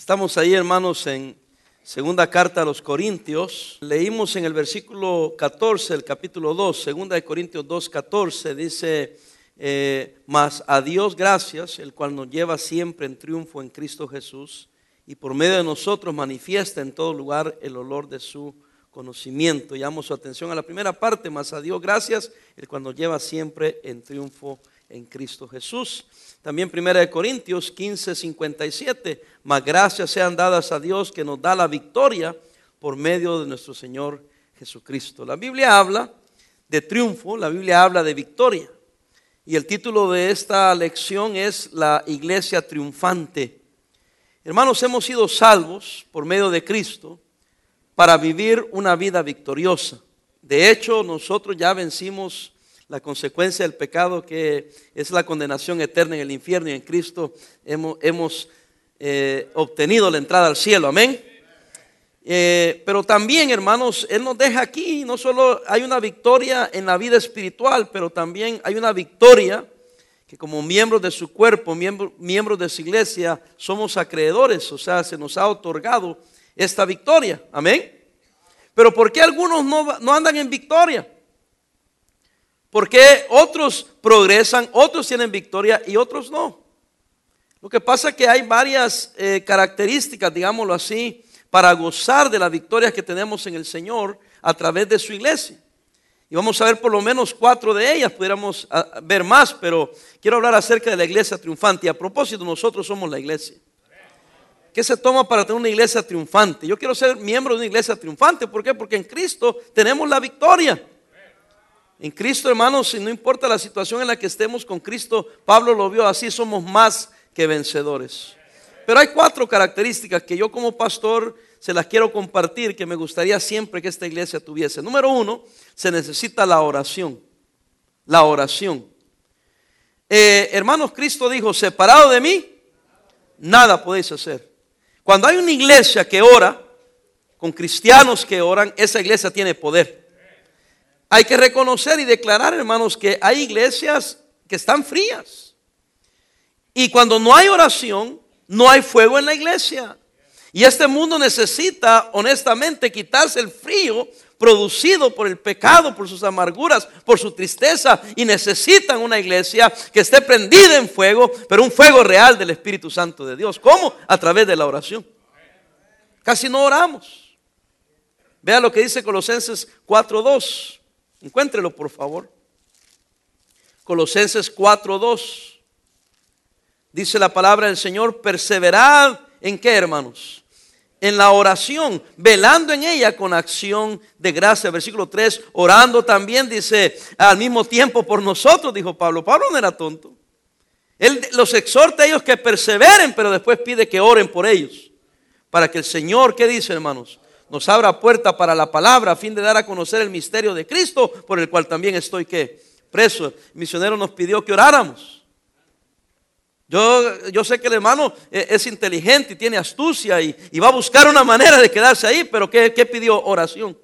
Estamos ahí, hermanos, en segunda carta a los Corintios. Leímos en el versículo 14, el capítulo 2, segunda de Corintios 2, 14, dice, eh, mas a Dios gracias, el cual nos lleva siempre en triunfo en Cristo Jesús, y por medio de nosotros manifiesta en todo lugar el olor de su conocimiento. Llamo su atención a la primera parte, mas a Dios gracias, el cual nos lleva siempre en triunfo en Cristo Jesús. También Primera de Corintios 15, 57, mas gracias sean dadas a Dios que nos da la victoria por medio de nuestro Señor Jesucristo. La Biblia habla de triunfo, la Biblia habla de victoria. Y el título de esta lección es La iglesia triunfante. Hermanos, hemos sido salvos por medio de Cristo para vivir una vida victoriosa. De hecho, nosotros ya vencimos la consecuencia del pecado que es la condenación eterna en el infierno y en Cristo hemos, eh, obtenido la entrada al cielo. Amén. Eh, pero también, hermanos, Él nos deja aquí, no solo hay una victoria en la vida espiritual, pero también hay una victoria que como miembros de su cuerpo, miembros de su iglesia, somos acreedores, o sea, se nos ha otorgado esta victoria. Amén. Pero ¿por qué algunos no, no andan en victoria? Porque otros progresan, otros tienen victoria y otros no. Lo que pasa es que hay varias eh, características, digámoslo así, para gozar de las victorias que tenemos en el Señor a través de su iglesia. Y vamos a ver por lo menos cuatro de ellas, pudiéramos ah, ver más, pero quiero hablar acerca de la iglesia triunfante. Y a propósito, nosotros somos la iglesia. ¿Qué se toma para tener una iglesia triunfante? Yo quiero ser miembro de una iglesia triunfante. ¿Por qué? Porque en Cristo tenemos la victoria. En Cristo, hermanos, no importa la situación en la que estemos con Cristo, Pablo lo vio así, somos más que vencedores. Pero hay cuatro características que yo como pastor se las quiero compartir, que me gustaría siempre que esta iglesia tuviese. Número uno, se necesita la oración. La oración. Eh, hermanos, Cristo dijo, separado de mí, nada podéis hacer. Cuando hay una iglesia que ora, con cristianos que oran, esa iglesia tiene poder. Hay que reconocer y declarar, hermanos, que hay iglesias que están frías. Y cuando no hay oración, no hay fuego en la iglesia. Y este mundo necesita, honestamente, quitarse el frío producido por el pecado, por sus amarguras, por su tristeza. Y necesitan una iglesia que esté prendida en fuego, pero un fuego real del Espíritu Santo de Dios. ¿Cómo? A través de la oración. Casi no oramos. Vea lo que dice Colosenses 4.2. Encuéntrelo, por favor. Colosenses 4:2. Dice la palabra del Señor, perseverad en qué, hermanos? En la oración, velando en ella con acción de gracia. Versículo 3, orando también, dice, al mismo tiempo por nosotros, dijo Pablo. Pablo no era tonto. Él los exhorta a ellos que perseveren, pero después pide que oren por ellos. Para que el Señor, ¿qué dice, hermanos? Nos abra puerta para la palabra a fin de dar a conocer el misterio de Cristo, por el cual también estoy que preso. El misionero nos pidió que oráramos. Yo, yo sé que el hermano e, es inteligente y tiene astucia y, va a buscar una manera de quedarse ahí, pero ¿qué, pidió? Oración.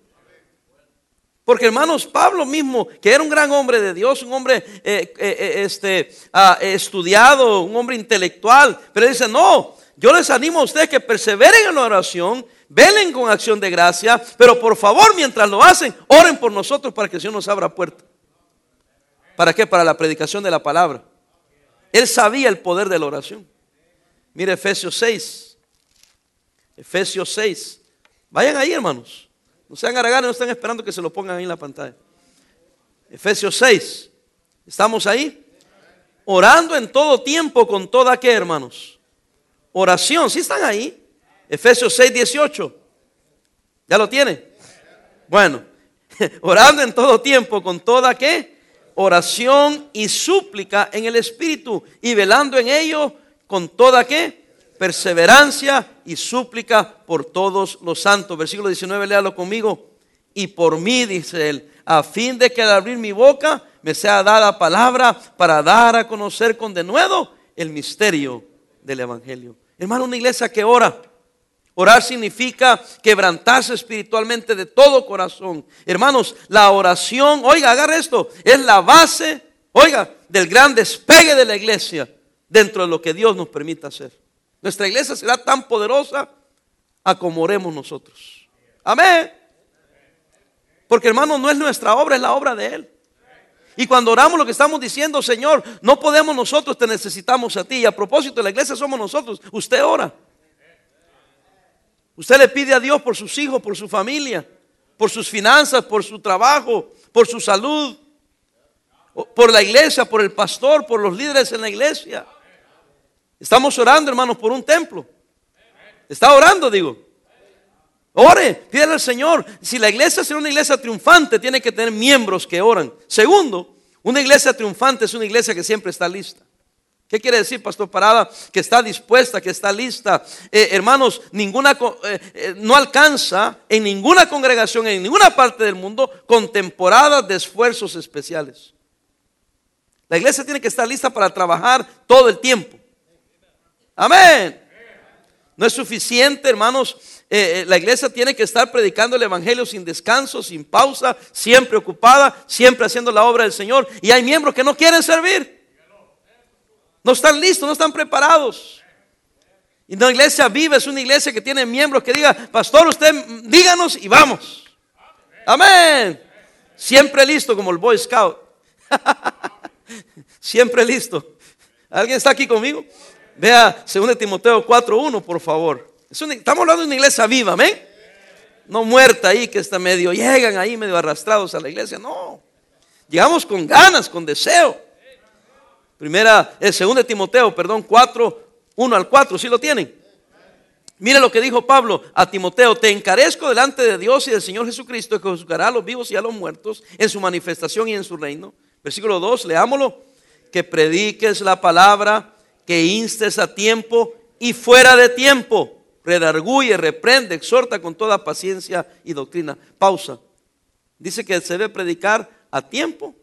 Porque hermanos, Pablo mismo, que era un gran hombre de Dios, un hombre eh, eh, eh, este, ah, estudiado, un hombre intelectual, pero dice, no, yo les animo a ustedes que perseveren en la oración, velen con acción de gracia, pero por favor, mientras lo hacen, oren por nosotros para que el Señor nos abra puerta. ¿Para qué? Para la predicación de la palabra. Él sabía el poder de la oración. Mire Efesios 6. Efesios 6. Vayan ahí, hermanos. No sean haraganes, no están esperando que se lo pongan ahí en la pantalla. Efesios 6. ¿Estamos ahí? Orando en todo tiempo con toda qué, hermanos? Oración. ¿Sí están ahí? Efesios 6, 18. ¿Ya lo tiene? Bueno, orando en todo tiempo, con toda qué? Oración y súplica en el Espíritu y velando en ello con toda qué? Perseverancia y súplica por todos los santos. Versículo 19, léalo conmigo. Y por mí, dice él, a fin de que al abrir mi boca me sea dada palabra para dar a conocer con denuedo el misterio del Evangelio. Hermano, una iglesia que ora Orar significa quebrantarse espiritualmente de todo corazón. Hermanos, la oración, oiga, agarre esto, es la base, oiga, del gran despegue de la iglesia dentro de lo que Dios nos permita hacer. Nuestra iglesia será tan poderosa a como oremos nosotros. Amén. Porque hermano, no es nuestra obra, es la obra de Él. Y cuando oramos lo que estamos diciendo, Señor, no podemos nosotros, te necesitamos a ti. Y a propósito, la iglesia somos nosotros. Usted ora. Usted le pide a Dios por sus hijos, por su familia, por sus finanzas, por su trabajo, por su salud, por la iglesia, por el pastor, por los líderes en la iglesia. Estamos orando, hermanos, por un templo. Está orando, digo. Ore, pídele al Señor. Si la iglesia es una iglesia triunfante, tiene que tener miembros que oran. Segundo, una iglesia triunfante es una iglesia que siempre está lista. ¿Qué quiere decir, Pastor Parada? Que está dispuesta, que está lista. Eh, hermanos, ninguna, eh, eh, no alcanza en ninguna congregación, en ninguna parte del mundo, con temporadas de esfuerzos especiales. La iglesia tiene que estar lista para trabajar todo el tiempo. Amén. No es suficiente, hermanos. la iglesia tiene que estar predicando el Evangelio sin descanso, sin pausa, siempre ocupada, siempre haciendo la obra del Señor. Y hay miembros que no quieren servir. No están listos, no están preparados. Y una iglesia viva es una iglesia que tiene miembros que diga, pastor, usted díganos y vamos. Amén. Siempre listo como el Boy Scout. Siempre listo. ¿Alguien está aquí conmigo? Vea 2 Timoteo 4.1, por favor. estamos hablando de una iglesia viva, amén. No muerta ahí, que está medio, llegan ahí medio arrastrados a la iglesia. No. Llegamos con ganas, con deseo. Primera, el segundo de Timoteo, perdón, 4, 1 al 4, ¿sí lo tienen? Mire lo que dijo Pablo a Timoteo, te encarezco delante de Dios y del Señor Jesucristo que juzgará a los vivos y a los muertos en su manifestación y en su reino. Versículo 2, leámoslo, que prediques la palabra, que instes a tiempo y fuera de tiempo, redarguye, reprende, exhorta con toda paciencia y doctrina. Pausa. Dice que se debe predicar a tiempo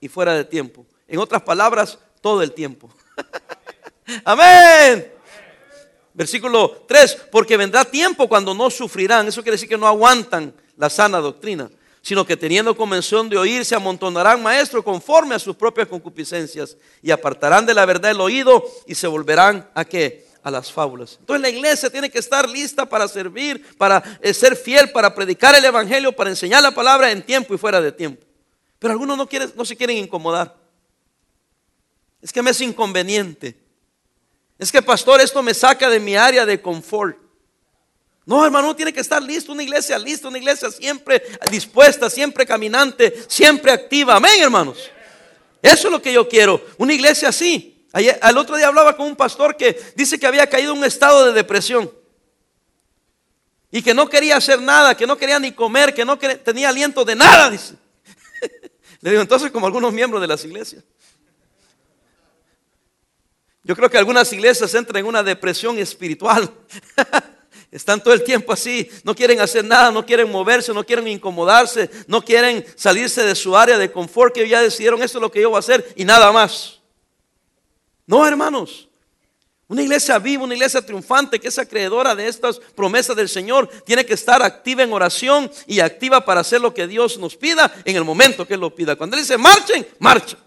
y fuera de tiempo. En otras palabras, todo el tiempo. Amén. Versículo 3, porque vendrá tiempo cuando no sufrirán. Eso quiere decir que no aguantan la sana doctrina, sino que teniendo convención de oír, se amontonarán maestros conforme a sus propias concupiscencias y apartarán de la verdad el oído y se volverán a qué? A las fábulas. Entonces la iglesia tiene que estar lista para servir, para eh, ser fiel, para predicar el evangelio, para enseñar la palabra en tiempo y fuera de tiempo. Pero algunos no, quieren, no se quieren incomodar. Es que me es inconveniente. Es que, pastor, esto me saca de mi área de confort. No, hermano, tiene que estar listo, una iglesia lista, una iglesia siempre dispuesta, siempre caminante, siempre activa. Amén, hermanos. Eso es lo que yo quiero, una iglesia así. Ayer, al otro día hablaba con un pastor que dice que había caído en un estado de depresión y que no quería hacer nada, que no quería ni comer, que no tenía aliento de nada. Le digo, entonces como algunos miembros de las iglesias. Yo creo que algunas iglesias entran en una depresión espiritual. Están todo el tiempo así, no quieren hacer nada, no quieren moverse, no quieren incomodarse, no quieren salirse de su área de confort que ya decidieron esto es lo que yo voy a hacer y nada más. No, hermanos. Una iglesia viva, una iglesia triunfante que es acreedora de estas promesas del Señor, tiene que estar activa en oración y activa para hacer lo que Dios nos pida en el momento que Él lo pida. Cuando Él dice marchen, marcha.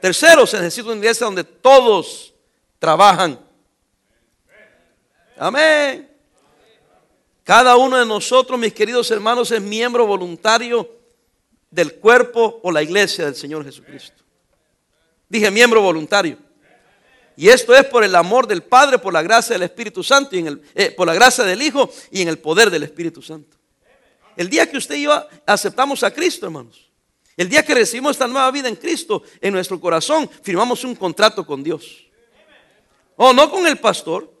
Tercero, se necesita una iglesia donde todos trabajan. Amén. Cada uno de nosotros, mis queridos hermanos, es miembro voluntario del cuerpo o la iglesia del Señor Jesucristo. Dije miembro voluntario. Y esto es por el amor del Padre, por la gracia del Espíritu Santo, y en el, eh, por la gracia del Hijo y en el poder del Espíritu Santo. El día que usted y yo aceptamos a Cristo, hermanos, el día que recibimos esta nueva vida en Cristo, en nuestro corazón, firmamos un contrato con Dios. Oh, no con el pastor,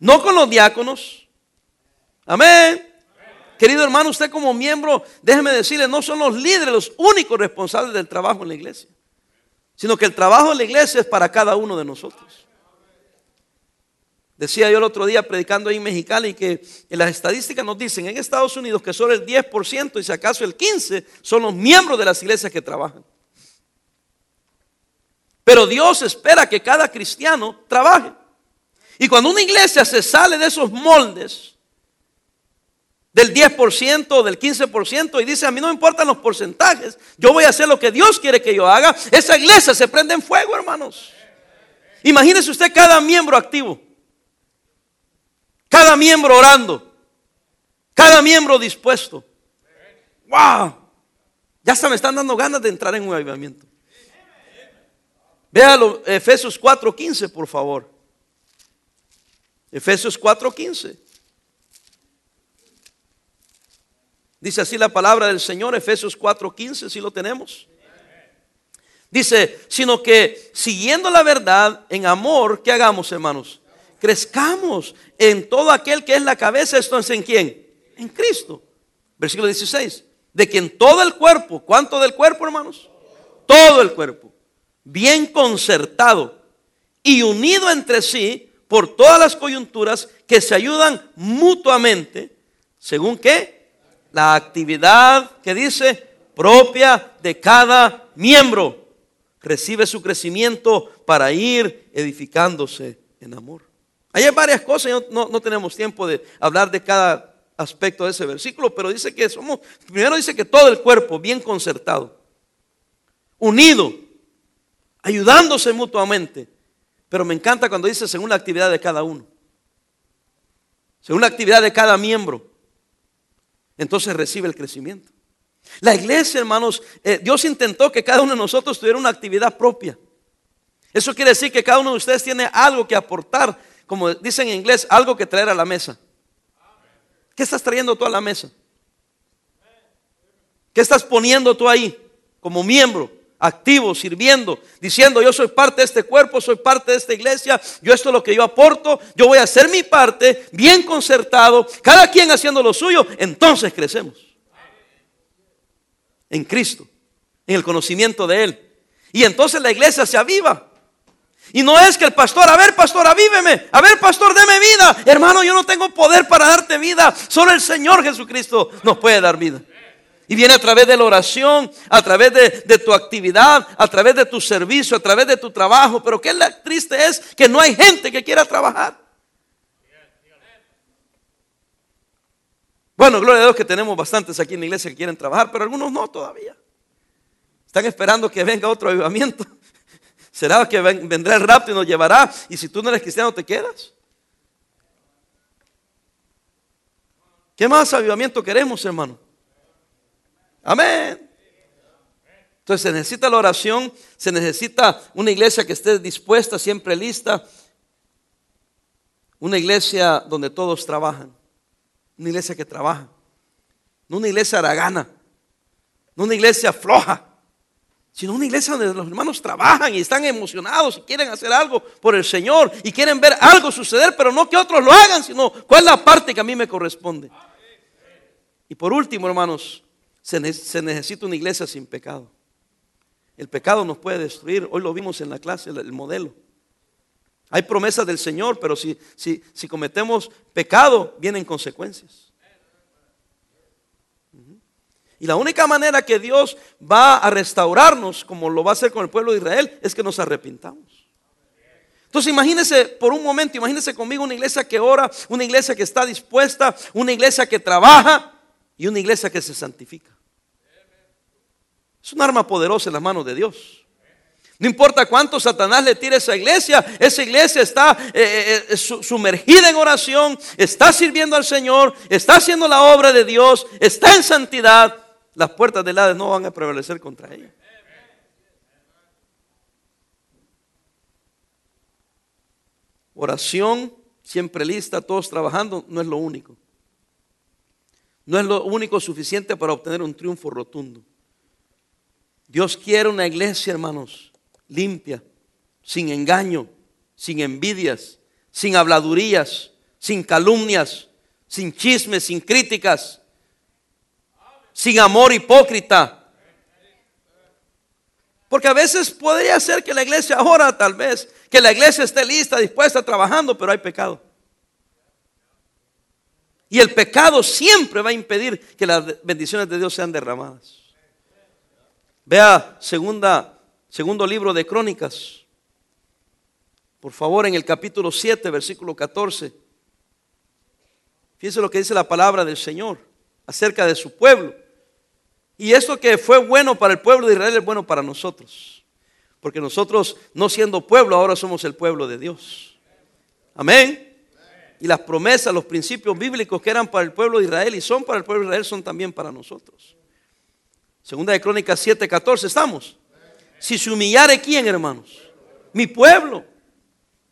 no con los diáconos. Amén. Querido hermano, usted como miembro, déjeme decirle, no son los líderes los únicos responsables del trabajo en la iglesia, sino que el trabajo en la iglesia es para cada uno de nosotros. Decía yo el otro día predicando ahí en Mexicali que en las estadísticas nos dicen en Estados Unidos que solo el 10% y si acaso el 15% son los miembros de las iglesias que trabajan. Pero Dios espera que cada cristiano trabaje. Y cuando una iglesia se sale de esos moldes, del 10%, del 15%, y dice, a mí no me importan los porcentajes, yo voy a hacer lo que Dios quiere que yo haga, esa iglesia se prende en fuego, hermanos. Imagínese usted cada miembro activo. cada miembro orando, cada miembro dispuesto. ¡Wow! Ya hasta me están dando ganas de entrar en un avivamiento. Véalo, Efesios 4:15, por favor. Efesios 4:15. Dice así la palabra del Señor, Efesios 4:15, si lo tenemos. Dice, sino que siguiendo la verdad en amor, ¿qué hagamos, hermanos? Crezcamos en todo aquel que es la cabeza, esto es en quién? En Cristo. Versículo 16. De quien todo el cuerpo, ¿cuánto del cuerpo, hermanos? Todo el cuerpo, bien concertado y unido entre sí por todas las coyunturas que se ayudan mutuamente, según qué? La actividad que dice propia de cada miembro recibe su crecimiento para ir edificándose en amor. Hay varias cosas, no, no, tenemos tiempo de hablar de cada aspecto de ese versículo, pero dice que somos, primero dice que todo el cuerpo bien concertado, unido, ayudándose mutuamente. Pero me encanta cuando dice según la actividad de cada uno, según la actividad de cada miembro, entonces recibe el crecimiento. La iglesia, hermanos, eh, Dios intentó que cada uno de nosotros tuviera una actividad propia. Eso quiere decir que cada uno de ustedes tiene algo que aportar, como dicen en inglés, algo que traer a la mesa. ¿Qué estás trayendo tú a la mesa? ¿Qué estás poniendo tú ahí como miembro, activo, sirviendo, diciendo yo soy parte de este cuerpo, soy parte de esta iglesia, yo esto es lo que yo aporto, yo voy a hacer mi parte, bien concertado, cada quien haciendo lo suyo, entonces crecemos en Cristo, en el conocimiento de Él. Y entonces la iglesia se aviva. Y no es que el pastor, a ver pastor, avíveme, a ver pastor, deme vida. Hermano, yo no tengo poder para darte vida, solo el Señor Jesucristo nos puede dar vida. Y viene a través de la oración, a través de, tu actividad, a través de tu servicio, a través de tu trabajo. Pero qué triste es que no hay gente que quiera trabajar. Bueno, gloria a Dios que tenemos bastantes aquí en la iglesia que quieren trabajar, pero algunos no todavía. Están esperando que venga otro avivamiento. ¿Será que vendrá el rapto y nos llevará? Y si tú no eres cristiano, te quedas. ¿Qué más avivamiento queremos, hermano? Amén. Entonces se necesita la oración, se necesita una iglesia que esté dispuesta, siempre lista, una iglesia donde todos trabajan. Una iglesia que trabaja. No una iglesia aragana. No una iglesia floja. Sino una iglesia donde los hermanos trabajan y están emocionados y quieren hacer algo por el Señor y quieren ver algo suceder, pero no que otros lo hagan, sino cuál es la parte que a mí me corresponde. Y por último, hermanos, se, necesita una iglesia sin pecado. El pecado nos puede destruir. Hoy lo vimos en la clase, el modelo. Hay promesas del Señor, pero si, si, cometemos pecado, vienen consecuencias. Y la única manera que Dios va a restaurarnos, como lo va a hacer con el pueblo de Israel, es que nos arrepintamos. Entonces imagínese por un momento, imagínese conmigo una iglesia que ora, una iglesia que está dispuesta, una iglesia que trabaja y una iglesia que se santifica. Es un arma poderosa en las manos de Dios. No importa cuánto Satanás le tire a esa iglesia, esa iglesia está eh, eh, eh, sumergida en oración, está sirviendo al Señor, está haciendo la obra de Dios, está en santidad. Las puertas del Hades no van a prevalecer contra ella. Oración, siempre lista, todos trabajando, no es lo único. No es lo único suficiente para obtener un triunfo rotundo. Dios quiere una iglesia, hermanos, limpia, sin engaño, sin envidias, sin habladurías, sin calumnias, sin chismes, sin críticas, sin amor hipócrita. Porque a veces podría ser que la iglesia ahora tal vez, que la iglesia esté lista, dispuesta, trabajando, pero hay pecado. Y el pecado siempre va a impedir que las bendiciones de Dios sean derramadas. Vea segunda Segundo libro de Crónicas. Por favor, en el capítulo 7, versículo 14. Fíjense lo que dice la palabra del Señor acerca de su pueblo. Y esto que fue bueno para el pueblo de Israel es bueno para nosotros. Porque nosotros, no siendo pueblo, ahora somos el pueblo de Dios. Amén. Y las promesas, los principios bíblicos que eran para el pueblo de Israel y son para el pueblo de Israel son también para nosotros. Segunda de Crónicas 7, 14, ¿estamos? Si se humillare quién, hermanos? Mi pueblo.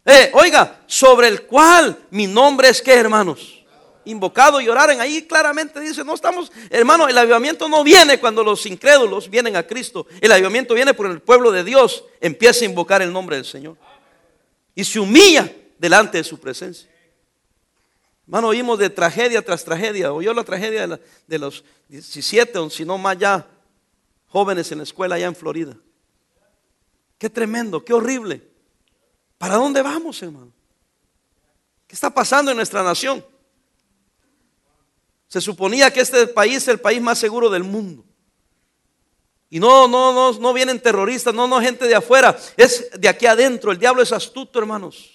Eh, oiga, sobre el cual mi nombre es que, hermanos? invocado y oraren. Ahí claramente dice, no estamos, hermano, el avivamiento no viene cuando los incrédulos vienen a Cristo. El avivamiento viene por el pueblo de Dios empieza a invocar el nombre del Señor. Y se humilla delante de su presencia. Hermano, oímos de tragedia tras tragedia. Oyó la tragedia de, los 17, o si no más ya, jóvenes en la escuela allá en Florida. Qué tremendo, qué horrible. ¿Para dónde vamos, hermano? ¿Qué está pasando en nuestra nación? Se suponía que este país es el país más seguro del mundo. Y no, no, no, no vienen terroristas, no, no gente de afuera, es de aquí adentro. El diablo es astuto, hermanos.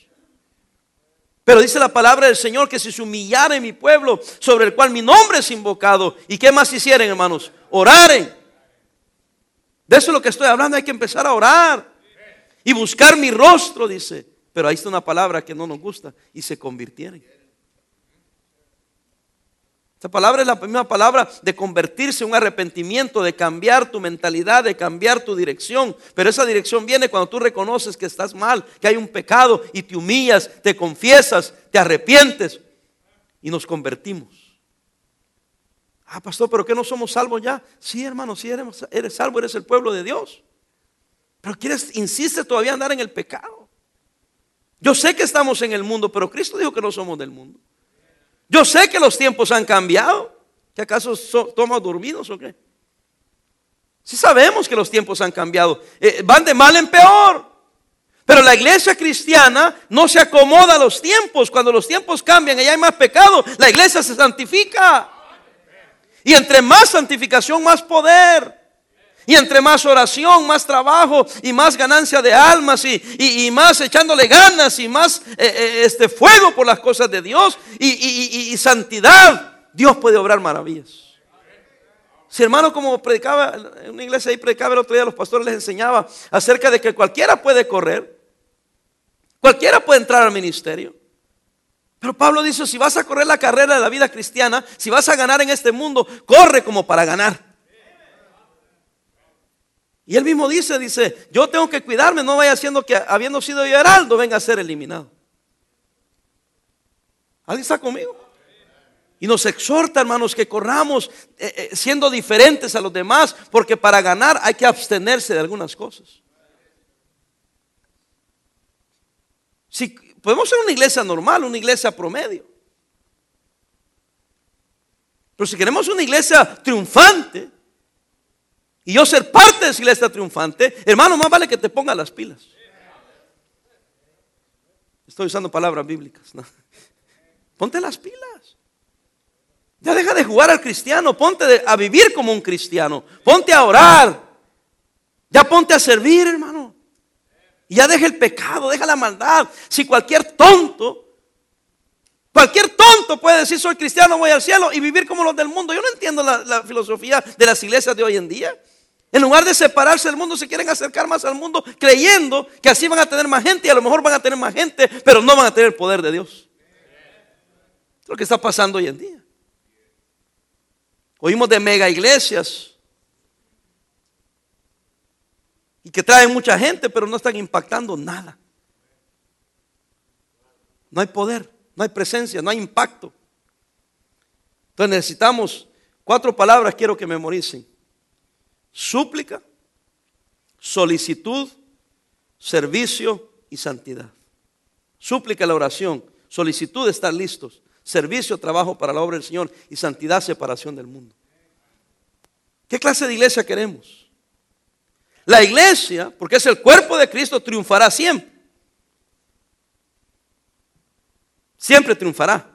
Pero dice la palabra del Señor que si se humillara en mi pueblo, sobre el cual mi nombre es invocado, ¿y qué más hicieran, hermanos? Oraren. De eso es lo que estoy hablando, hay que empezar a orar y buscar mi rostro, dice. Pero ahí está una palabra que no nos gusta, y se convirtieron. Esta palabra es la misma palabra de convertirse en un arrepentimiento, de cambiar tu mentalidad, de cambiar tu dirección. Pero esa dirección viene cuando tú reconoces que estás mal, que hay un pecado y te humillas, te confiesas, te arrepientes y nos convertimos. Ah, pastor, pero que no somos salvos ya. Sí, hermano, sí eres, eres salvo, eres el pueblo de Dios. Pero quieres, insiste todavía andar en el pecado. Yo sé que estamos en el mundo, pero Cristo dijo que no somos del mundo. Yo sé que los tiempos han cambiado. ¿Que acaso estamos dormidos o qué? Sí sabemos que los tiempos han cambiado. Eh, van de mal en peor. Pero la iglesia cristiana no se acomoda a los tiempos. Cuando los tiempos cambian y hay más pecado, la iglesia se santifica. Y entre más santificación, más poder. Y entre más oración, más trabajo y más ganancia de almas y, más echándole ganas y más eh, eh, este fuego por las cosas de Dios y, santidad, Dios puede obrar maravillas. Si hermano, como predicaba en una iglesia ahí, predicaba el otro día, los pastores les enseñaba acerca de que cualquiera puede correr, cualquiera puede entrar al ministerio. Pero Pablo dice, si vas a correr la carrera de la vida cristiana, si vas a ganar en este mundo, corre como para ganar. Y él mismo dice, dice, yo tengo que cuidarme, no vaya haciendo que habiendo sido yo heraldo venga a ser eliminado. ¿Alguien está conmigo? Y nos exhorta, hermanos, que corramos eh, eh, siendo diferentes a los demás, porque para ganar hay que abstenerse de algunas cosas. Si podemos ser una iglesia normal, una iglesia promedio. Pero si queremos una iglesia triunfante, y yo ser parte de esa iglesia triunfante, hermano, más vale que te ponga las pilas. Estoy usando palabras bíblicas. Ponte las pilas. Ya deja de jugar al cristiano, ponte a vivir como un cristiano, ponte a orar, ya ponte a servir, hermano. Y ya deja el pecado, deja la maldad. Si cualquier tonto Cualquier tonto puede decir soy cristiano, voy al cielo y vivir como los del mundo. Yo no entiendo la, la, filosofía de las iglesias de hoy en día. En lugar de separarse del mundo, se quieren acercar más al mundo creyendo que así van a tener más gente y a lo mejor van a tener más gente, pero no van a tener el poder de Dios. Es lo que está pasando hoy en día. Oímos de mega iglesias y que traen mucha gente, pero no están impactando nada. No hay poder, no hay presencia, no hay impacto. Entonces necesitamos cuatro palabras, quiero que memoricen súplica, solicitud, servicio y santidad. Súplica la oración, solicitud estar listos, servicio, trabajo para la obra del Señor y santidad, separación del mundo. ¿Qué clase de iglesia queremos? La iglesia, porque es el cuerpo de Cristo, triunfará siempre. Siempre triunfará.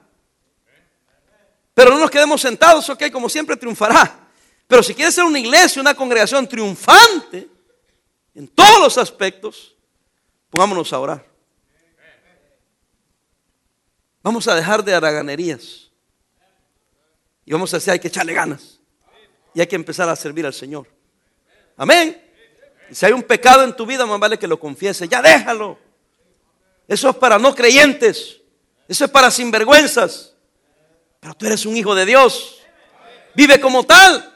Pero no nos quedemos sentados, ok, como siempre triunfará. Pero si quieres ser una iglesia, una congregación triunfante en todos los aspectos, pongámonos a orar. Vamos a dejar de haraganerías. Y vamos a decir, hay que echarle ganas. Y hay que empezar a servir al Señor. Amén. Si hay un pecado en tu vida, más vale que lo confieses. Ya déjalo. Eso es para no creyentes. Eso es para sinvergüenzas. Pero tú eres un hijo de Dios. Vive como tal.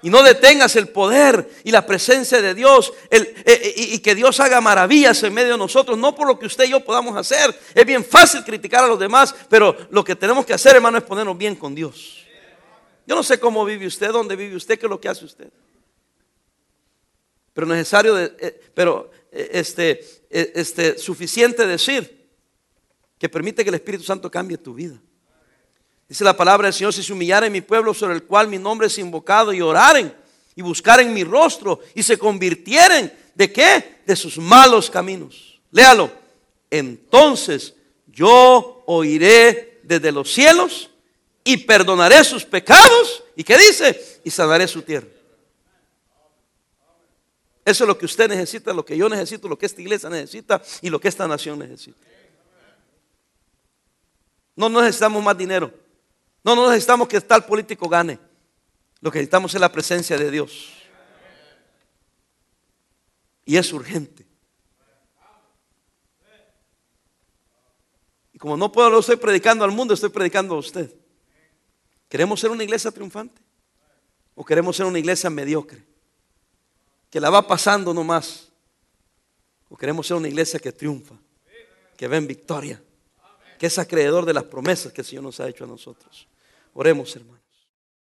Y no detengas el poder y la presencia de Dios eh, eh, y, que Dios haga maravillas en medio de nosotros, no por lo que usted y yo podamos hacer. Es bien fácil criticar a los demás, pero lo que tenemos que hacer, hermano, es ponernos bien con Dios. Yo no sé cómo vive usted, dónde vive usted, qué es lo que hace usted. Pero necesario, eh, pero este, este, suficiente decir que permite que el Espíritu Santo cambie tu vida. Dice la palabra del Señor, si se humillaren mi pueblo sobre el cual mi nombre es invocado y oraren y buscaren mi rostro y se convirtieren, ¿de qué? De sus malos caminos. Léalo. Entonces yo oiré desde los cielos y perdonaré sus pecados. ¿Y qué dice? Y sanaré su tierra. Eso es lo que usted necesita, lo que yo necesito, lo que esta iglesia necesita y lo que esta nación necesita. No necesitamos más dinero. No, no necesitamos que tal político gane. Lo que necesitamos es la presencia de Dios. Y es urgente. Y como no puedo, lo estoy predicando al mundo, estoy predicando a usted. ¿Queremos ser una iglesia triunfante? ¿O queremos ser una iglesia mediocre? Que la va pasando nomás. ¿O queremos ser una iglesia que triunfa? Que ve en victoria que es acreedor de las promesas que el Señor nos ha hecho a nosotros. Oremos, hermano.